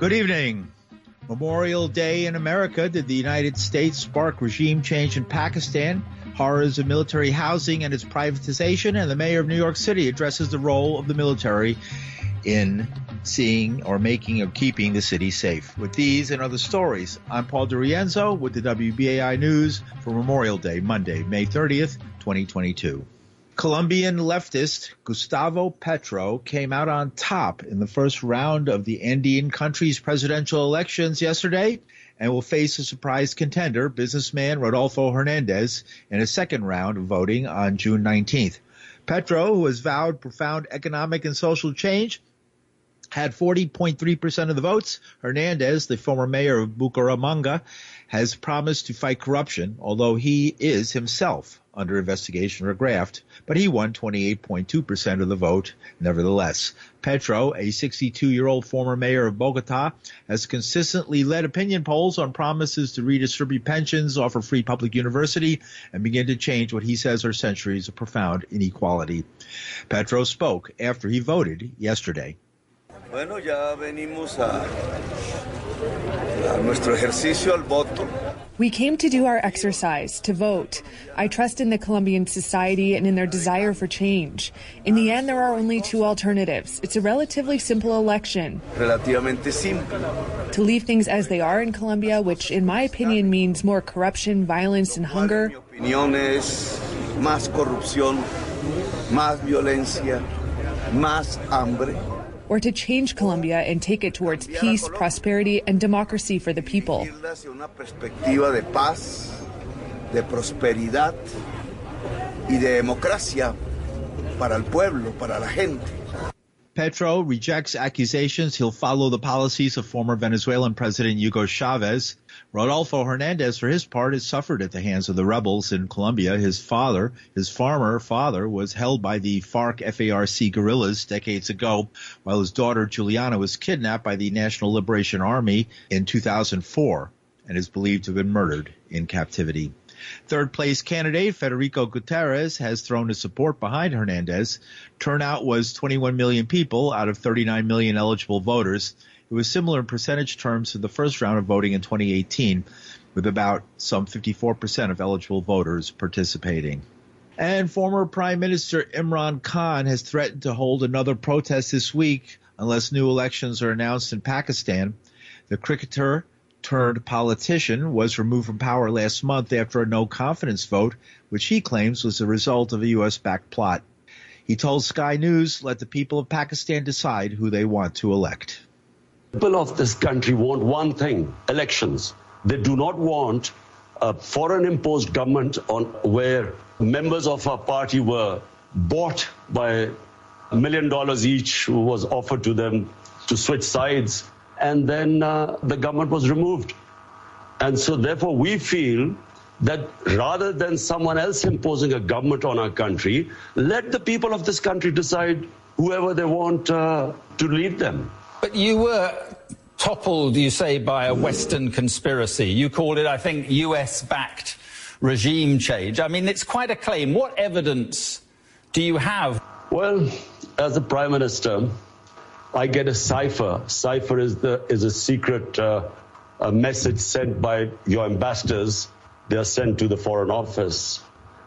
Good evening. Memorial Day in America. Did the United States spark regime change in Pakistan? Horrors of military housing and its privatization. And the mayor of New York City addresses the role of the military in seeing or making or keeping the city safe. With these and other stories, I'm Paul DiRienzo with the WBAI News for Memorial Day, Monday, May 30th, 2022. Colombian leftist Gustavo Petro came out on top in the first round of the Andean country's presidential elections yesterday and will face a surprise contender, businessman Rodolfo Hernandez, in a second round of voting on June 19th. Petro, who has vowed profound economic and social change, had 40.3% of the votes. Hernandez, the former mayor of Bucaramanga, has promised to fight corruption, although he is himself under investigation for graft, but he won 28.2% of the vote nevertheless. Petro, a 62-year-old former mayor of Bogota, has consistently led opinion polls on promises to redistribute pensions, offer free public university, and begin to change what he says are centuries of profound inequality. Petro spoke after he voted yesterday. Bueno, ya venimos a nuestro ejercicio al voto. We came to do our exercise, to vote. I trust in the Colombian society and in their desire for change. In the end, there are only two alternatives. It's a relatively simple election. Relativamente simple. To leave things as they are in Colombia, which in my opinion means more corruption, violence, and hunger. Mi opinión es más corrupción, más violencia, más hambre. Or to change Colombia and take it towards peace, prosperity, and democracy for the people. una perspectiva de paz, de prosperidad y de democracia para el pueblo, para la gente. Petro rejects accusations he'll follow the policies of former Venezuelan President Hugo Chavez. Rodolfo Hernandez, for his part, has suffered at the hands of the rebels in Colombia. His father, his farmer father, was held by the FARC FARC guerrillas decades ago, while his daughter Juliana was kidnapped by the National Liberation Army in 2004 and is believed to have been murdered in captivity. Third place candidate Federico Gutierrez has thrown his support behind Hernandez. Turnout was 21 million people out of 39 million eligible voters. It was similar in percentage terms to the first round of voting in 2018, with about some 54% of eligible voters participating. And former Prime Minister Imran Khan has threatened to hold another protest this week unless new elections are announced in Pakistan. The cricketer turned politician was removed from power last month after a no confidence vote, which he claims was the result of a U.S. backed plot. He told Sky News, let the people of Pakistan decide who they want to elect. People of this country want one thing elections. They do not want a foreign imposed government on where members of our party were bought by a million dollars each was offered to them to switch sides and then uh, the government was removed. And so, therefore, we feel that rather than someone else imposing a government on our country, let the people of this country decide whoever they want uh, to lead them. But you were toppled, you say, by a Western conspiracy. You called it, I think, US backed regime change. I mean, it's quite a claim. What evidence do you have? Well, as a prime minister, I get a cipher. Cipher is the is a secret uh, a message sent by your ambassadors. They are sent to the foreign office.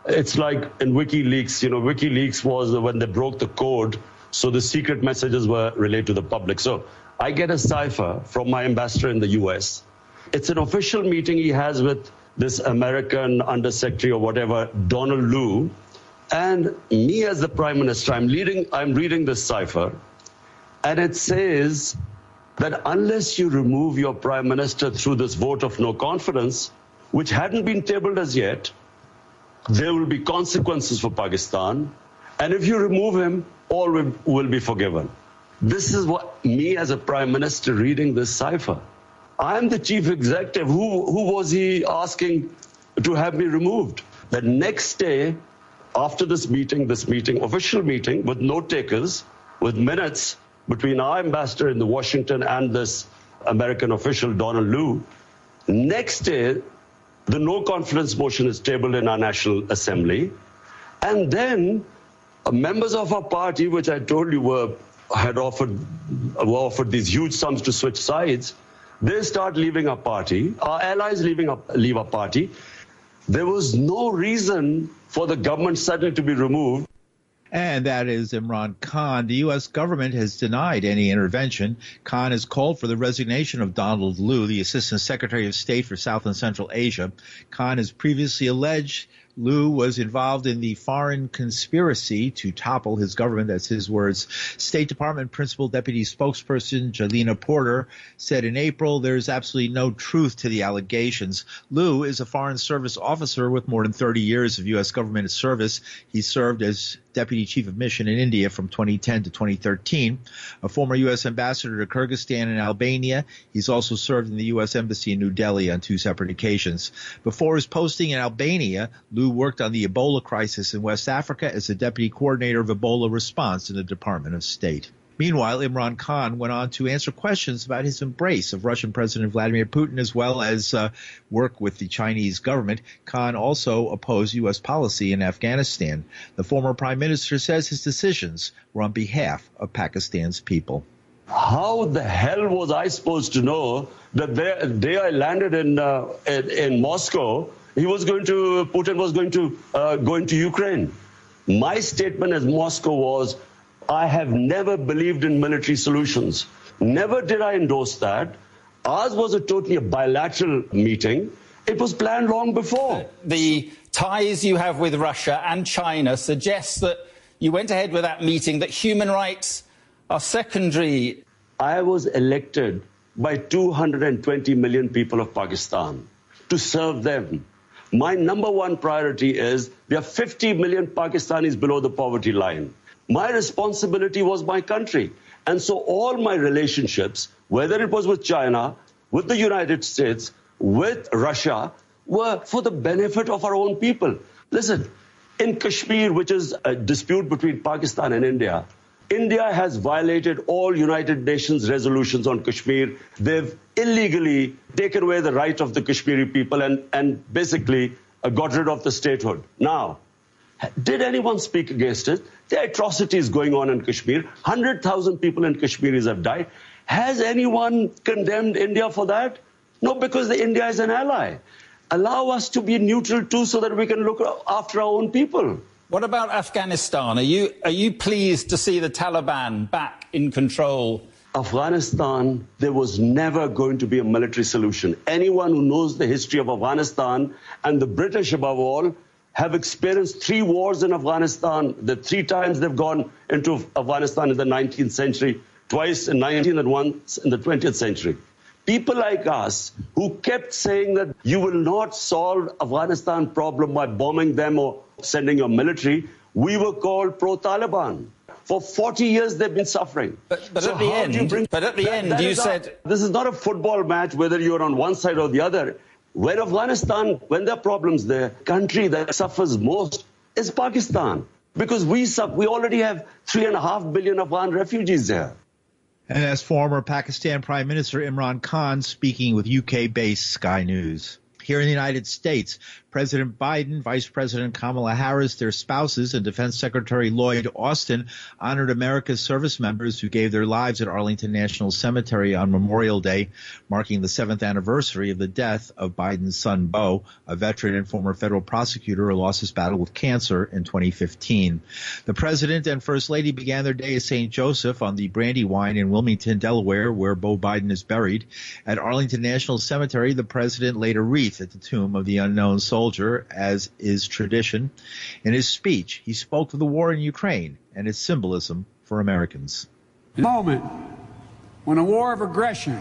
It's like in WikiLeaks. You know, WikiLeaks was when they broke the code, so the secret messages were relayed to the public. So I get a cipher from my ambassador in the U.S. It's an official meeting he has with this American undersecretary or whatever, Donald Lu, and me as the prime minister. I'm leading. I'm reading this cipher. And it says that unless you remove your prime minister through this vote of no confidence, which hadn't been tabled as yet, there will be consequences for Pakistan. And if you remove him, all will, be forgiven. This is what me as a prime minister reading this cipher. I am the chief executive. Who, who was he asking to have me removed? The next day, after this meeting, this meeting, official meeting with note takers, with minutes, between our ambassador in the Washington and this American official, Donald Lu. Next day, the no confidence motion is tabled in our National Assembly. And then uh, members of our party, which I told you were had offered were offered these huge sums to switch sides. They start leaving our party. Our allies leaving up, leave our party. There was no reason for the government suddenly to be removed. And that is Imran Khan. The U.S. government has denied any intervention. Khan has called for the resignation of Donald Lu, the Assistant Secretary of State for South and Central Asia. Khan has previously alleged Lu was involved in the foreign conspiracy to topple his government. That's his words. State Department Principal Deputy Spokesperson Jalina Porter said in April there's absolutely no truth to the allegations. Lu is a Foreign Service officer with more than 30 years of U.S. government service. He served as Deputy Chief of Mission in India from 2010 to 2013. A former U.S. ambassador to Kyrgyzstan and Albania. He's also served in the U.S. Embassy in New Delhi on two separate occasions. Before his posting in Albania, Lu worked on the Ebola crisis in West Africa as the Deputy Coordinator of Ebola Response in the Department of State. Meanwhile, Imran Khan went on to answer questions about his embrace of Russian President Vladimir Putin as well as uh, work with the Chinese government. Khan also opposed U.S. policy in Afghanistan. The former prime minister says his decisions were on behalf of Pakistan's people. How the hell was I supposed to know that the day I landed in, uh, in, in Moscow, he was going to Putin was going to uh, go into Ukraine? My statement as Moscow was I have never believed in military solutions. Never did I endorse that. Ours was a totally a bilateral meeting. It was planned long before. The ties you have with Russia and China suggest that you went ahead with that meeting, that human rights are secondary. I was elected by 220 million people of Pakistan to serve them. My number one priority is there are 50 million Pakistanis below the poverty line. My responsibility was my country. And so all my relationships, whether it was with China, with the United States, with Russia, were for the benefit of our own people. Listen, in Kashmir, which is a dispute between Pakistan and India, India has violated all United Nations resolutions on Kashmir. They've illegally taken away the right of the Kashmiri people and, and basically uh, got rid of the statehood. Now, did anyone speak against it? The atrocities going on in Kashmir. 100,000 people in Kashmiris have died. Has anyone condemned India for that? No, because the India is an ally. Allow us to be neutral too so that we can look after our own people. What about Afghanistan? Are you, are you pleased to see the Taliban back in control? Afghanistan, there was never going to be a military solution. Anyone who knows the history of Afghanistan and the British above all have experienced three wars in Afghanistan. The three times they've gone into Afghanistan in the 19th century, twice in 19th and once in the 20th century. People like us who kept saying that you will not solve Afghanistan problem by bombing them or sending your military, we were called pro-Taliban. For 40 years, they've been suffering. But, but so at the end, bring, but at the that, end, that you said this is not a football match. Whether you're on one side or the other, when Afghanistan, when there are problems there, country that suffers most is Pakistan. Because we, we already have three and a half billion Afghan refugees there. And as former Pakistan Prime Minister Imran Khan speaking with UK-based Sky News. Here in the United States, President Biden, Vice President Kamala Harris, their spouses, and Defense Secretary Lloyd Austin honored America's service members who gave their lives at Arlington National Cemetery on Memorial Day, marking the seventh anniversary of the death of Biden's son Beau, a veteran and former federal prosecutor who lost his battle with cancer in 2015. The President and First Lady began their day at St. Joseph on the Brandywine in Wilmington, Delaware, where Beau Biden is buried. At Arlington National Cemetery, the President laid a wreath at the tomb of the unknown soldier soldier, as is tradition. In his speech, he spoke of the war in Ukraine and its symbolism for Americans. Moment when a war of aggression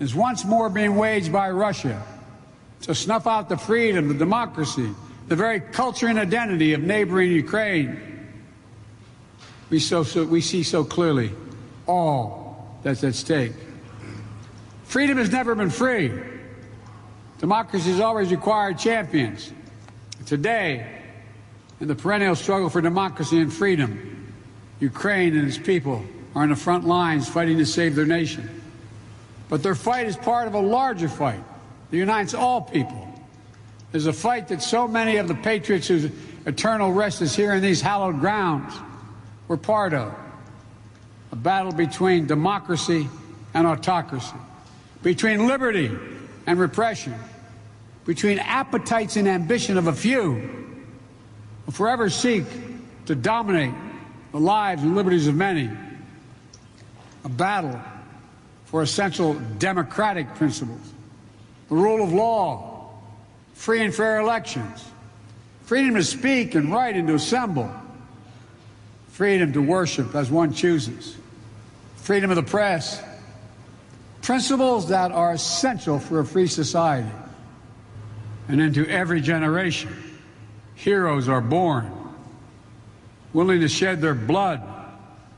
is once more being waged by Russia to snuff out the freedom, the democracy, the very culture and identity of neighboring Ukraine, we, so, so, we see so clearly all that's at stake. Freedom has never been free. Democracy has always required champions. Today, in the perennial struggle for democracy and freedom, Ukraine and its people are on the front lines fighting to save their nation. But their fight is part of a larger fight that unites all people. There's a fight that so many of the patriots whose eternal rest is here in these hallowed grounds were part of. a battle between democracy and autocracy, between liberty and repression, between appetites and ambition of a few who forever seek to dominate the lives and liberties of many, a battle for essential democratic principles, the rule of law, free and fair elections, freedom to speak and write and to assemble, freedom to worship as one chooses, freedom of the press, principles that are essential for a free society. And into every generation, heroes are born, willing to shed their blood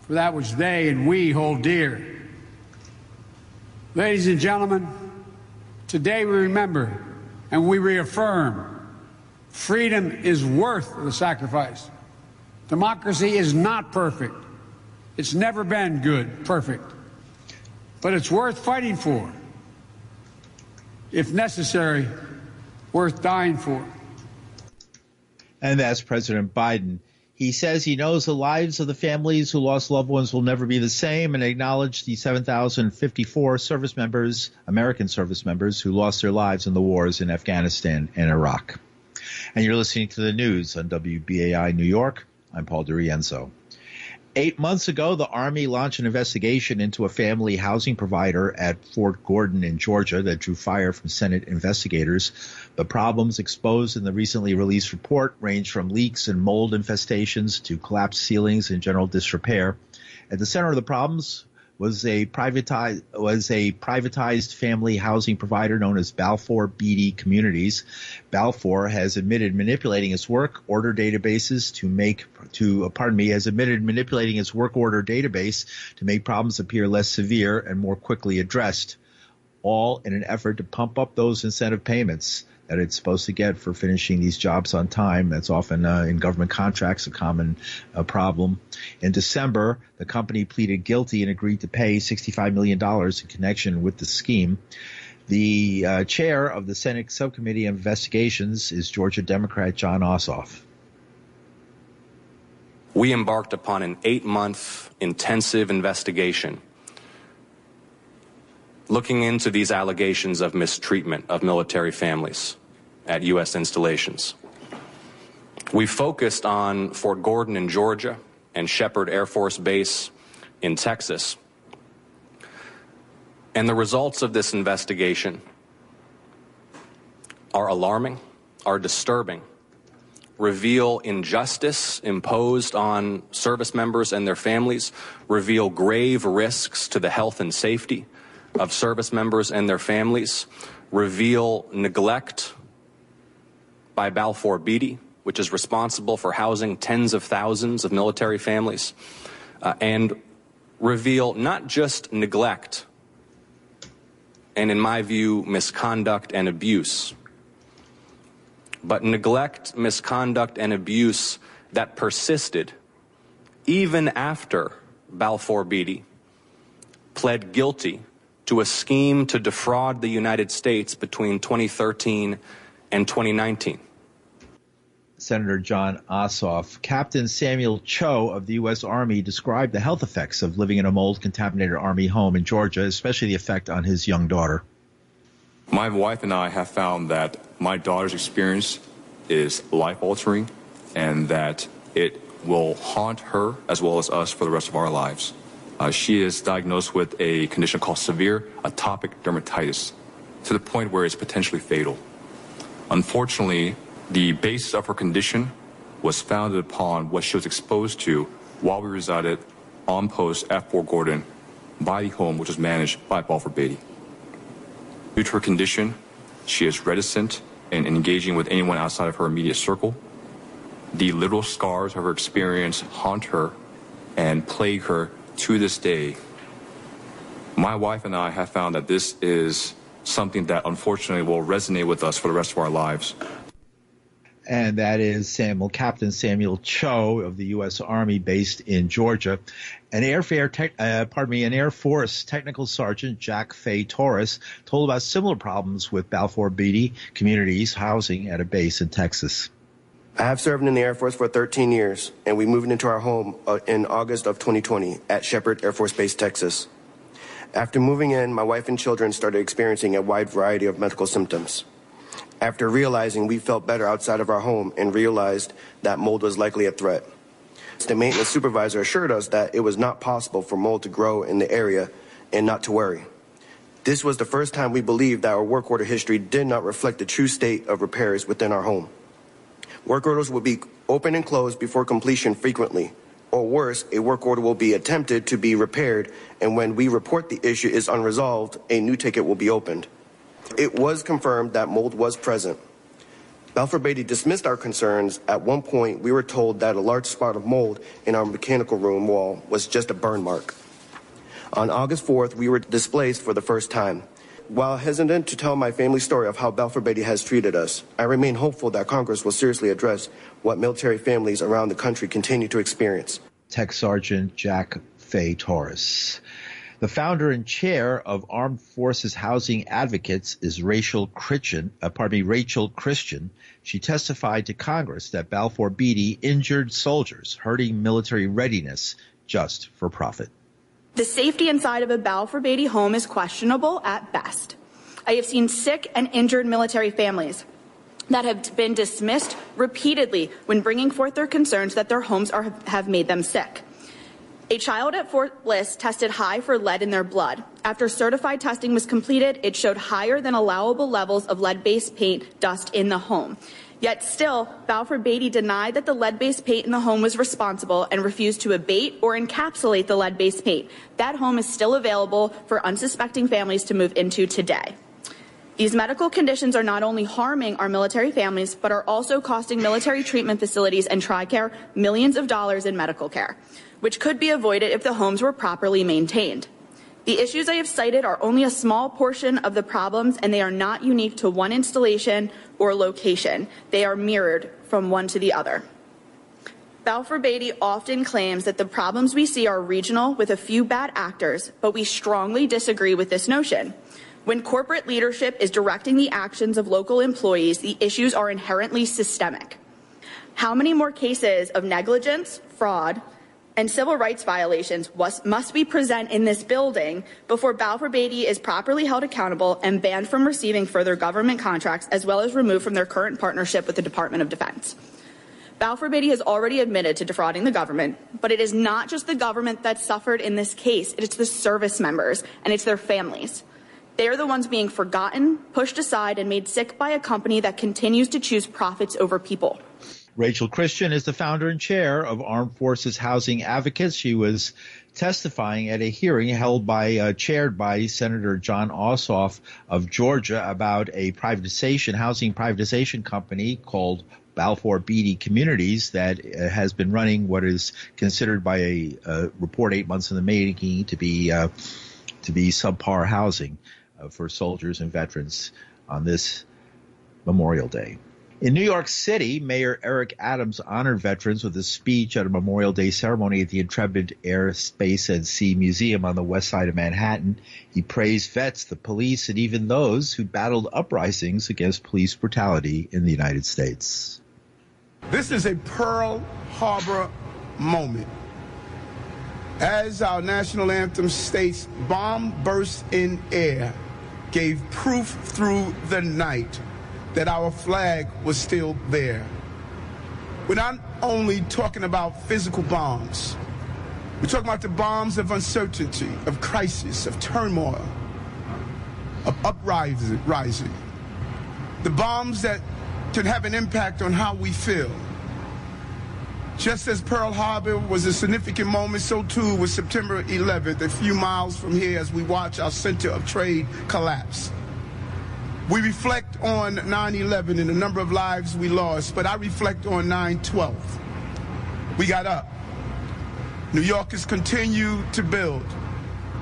for that which they and we hold dear. Ladies and gentlemen, today we remember and we reaffirm freedom is worth the sacrifice. Democracy is not perfect. It's never been good, perfect. But it's worth fighting for. If necessary, worth dying for. And that's President Biden. He says he knows the lives of the families who lost loved ones will never be the same and acknowledged the 7,054 service members, American service members, who lost their lives in the wars in Afghanistan and Iraq. And you're listening to the news on WBAI New York. I'm Paul DiRienzo. Eight months ago, the Army launched an investigation into a family housing provider at Fort Gordon in Georgia that drew fire from Senate investigators. The problems exposed in the recently released report range from leaks and mold infestations to collapsed ceilings and general disrepair. At the center of the problems was a privatized was a privatized family housing provider known as Balfour Beatty Communities. Balfour has admitted manipulating its work order databases to make to uh, pardon me has admitted manipulating its work order database to make problems appear less severe and more quickly addressed, all in an effort to pump up those incentive payments that it's supposed to get for finishing these jobs on time. That's often uh, in government contracts a common uh, problem. In December, the company pleaded guilty and agreed to pay $65 million in connection with the scheme. The uh, chair of the Senate Subcommittee of Investigations is Georgia Democrat Jon Ossoff. We embarked upon an eight month intensive investigation looking into these allegations of mistreatment of military families at U.S. installations. We focused on Fort Gordon in Georgia and Sheppard Air Force Base in Texas. And the results of this investigation are alarming, are disturbing, reveal injustice imposed on service members and their families, reveal grave risks to the health and safety of service members and their families reveal neglect by Balfour Beatty, which is responsible for housing tens of thousands of military families, uh, and reveal not just neglect and, in my view, misconduct and abuse, but neglect, misconduct, and abuse that persisted even after Balfour Beatty pled guilty to a scheme to defraud the United States between 2013 and 2019. Senator Jon Ossoff. Captain Samuel Cho of the U.S. Army described the health effects of living in a mold contaminated Army home in Georgia, especially the effect on his young daughter. My wife and I have found that my daughter's experience is life altering and that it will haunt her as well as us for the rest of our lives. Uh, she is diagnosed with a condition called severe atopic dermatitis to the point where it's potentially fatal. Unfortunately, the basis of her condition was founded upon what she was exposed to while we resided on post at Fort Gordon by the home which was managed by Balfour Beatty. Due to her condition, she is reticent in engaging with anyone outside of her immediate circle. The literal scars of her experience haunt her and plague her to this day, my wife and I have found that this is something that unfortunately will resonate with us for the rest of our lives. And that is Samuel Captain Samuel Cho of the U.S. Army based in Georgia. An airfare, te- uh, pardon me, an Air Force Technical Sergeant Jack Fay Torres told about similar problems with Balfour Beatty communities housing at a base in Texas. I have served in the Air Force for 13 years, and we moved into our home uh, in August of 2020 at Sheppard Air Force Base, Texas. After moving in, my wife and children started experiencing a wide variety of medical symptoms. After realizing we felt better outside of our home and realized that mold was likely a threat, the maintenance supervisor assured us that it was not possible for mold to grow in the area and not to worry. This was the first time we believed that our work order history did not reflect the true state of repairs within our home. Work orders will be open and closed before completion frequently. Or worse, a work order will be attempted to be repaired, and when we report the issue is unresolved, a new ticket will be opened. It was confirmed that mold was present. Balfour Beatty dismissed our concerns. At one point, we were told that a large spot of mold in our mechanical room wall was just a burn mark. On August 4th, we were displaced for the first time. While hesitant to tell my family story of how Balfour Beatty has treated us, I remain hopeful that Congress will seriously address what military families around the country continue to experience. Tech Sergeant Jack Fay Torres. The founder and chair of Armed Forces Housing Advocates is Rachel Christian. Uh, pardon me, Rachel Christian. She testified to Congress that Balfour Beatty injured soldiers, hurting military readiness just for profit. The safety inside of a Balfour Beatty home is questionable at best. I have seen sick and injured military families that have been dismissed repeatedly when bringing forth their concerns that their homes are, have made them sick. A child at Fort Bliss tested high for lead in their blood. After certified testing was completed, it showed higher than allowable levels of lead-based paint dust in the home. Yet still, Balfour Beatty denied that the lead-based paint in the home was responsible and refused to abate or encapsulate the lead-based paint. That home is still available for unsuspecting families to move into today. These medical conditions are not only harming our military families, but are also costing military treatment facilities and TRICARE millions of dollars in medical care, which could be avoided if the homes were properly maintained. The issues I have cited are only a small portion of the problems, and they are not unique to one installation or location. They are mirrored from one to the other. Balfour Beatty often claims that the problems we see are regional with a few bad actors, but we strongly disagree with this notion. When corporate leadership is directing the actions of local employees, the issues are inherently systemic. How many more cases of negligence, fraud, and civil rights violations was, must be present in this building before Balfour Beatty is properly held accountable and banned from receiving further government contracts as well as removed from their current partnership with the Department of Defense. Balfour Beatty has already admitted to defrauding the government, but it is not just the government that suffered in this case, it's the service members and it's their families. They are the ones being forgotten, pushed aside, and made sick by a company that continues to choose profits over people. Rachel Christian is the founder and chair of Armed Forces Housing Advocates. She was testifying at a hearing held by, uh, chaired by Senator Jon Ossoff of Georgia about a privatization, housing privatization company called Balfour Beatty Communities that uh, has been running what is considered by a, report eight months in the making to be uh, to be subpar housing uh, for soldiers and veterans on this Memorial Day. In New York City, Mayor Eric Adams honored veterans with a speech at a Memorial Day ceremony at the Intrepid Air, Space, and Sea Museum on the west side of Manhattan. He praised vets, the police, and even those who battled uprisings against police brutality in the United States. This is a Pearl Harbor moment. As our national anthem states, bomb burst in air, gave proof through the night that our flag was still there. We're not only talking about physical bombs, we're talking about the bombs of uncertainty, of crisis, of turmoil, of uprising, the bombs that can have an impact on how we feel. Just as Pearl Harbor was a significant moment, so too was September 11th, a few miles from here as we watch our center of trade collapse. We reflect on 9-11 and the number of lives we lost, but I reflect on 9-12. We got up. New York has continued to build.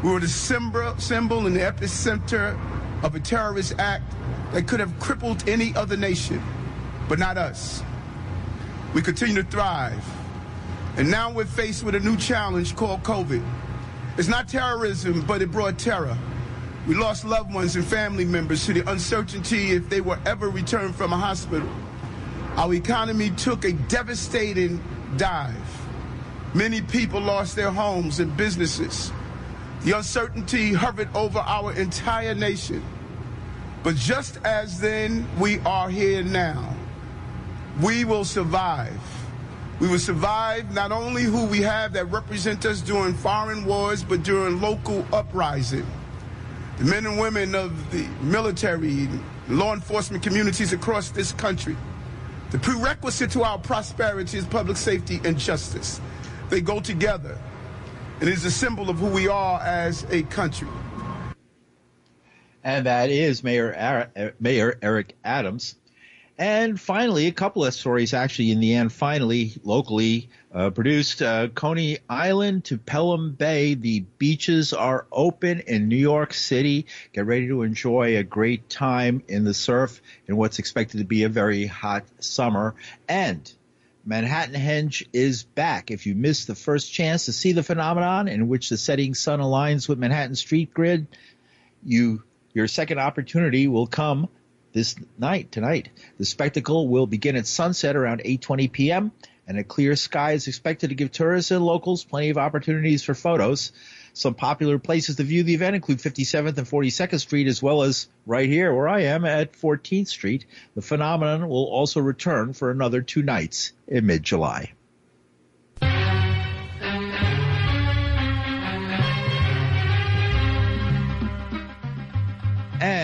We were the symbol, symbol and the epicenter of a terrorist act that could have crippled any other nation, but not us. We continue to thrive. And now we're faced with a new challenge called COVID. It's not terrorism, but it brought terror. We lost loved ones and family members to the uncertainty if they will ever return from a hospital. our economy took a devastating dive. Many people lost their homes and businesses. The uncertainty hovered over our entire nation. But just as then, we are here now. We will survive. We will survive not only who we have that represent us during foreign wars, but during local uprising. The men and women of the military, law enforcement communities across this country. The prerequisite to our prosperity is public safety and justice. They go together. It is a symbol of who we are as a country. And that is Mayor, Mayor Eric Adams. And finally, a couple of stories actually in the end, finally, locally uh, produced. Uh, Coney Island to Pelham Bay. The beaches are open in New York City. Get ready to enjoy a great time in the surf in what's expected to be a very hot summer. And Manhattan Henge is back. If you missed the first chance to see the phenomenon in which the setting sun aligns with Manhattan street grid, you your second opportunity will come this night tonight. The spectacle will begin at sunset around 8:20 p.m. and a clear sky is expected to give tourists and locals plenty of opportunities for photos. Some popular places to view the event include 57th and 42nd Street, as well as right here where I am at 14th Street. The phenomenon will also return for another two nights in mid-July.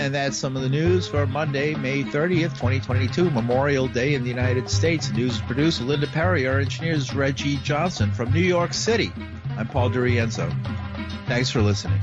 And that's some of the news for Monday, May 30th, 2022, Memorial Day in the United States. News is produced Linda Perry. Our engineer is Reggie Johnson from New York City. I'm Paul DiRienzo. Thanks for listening.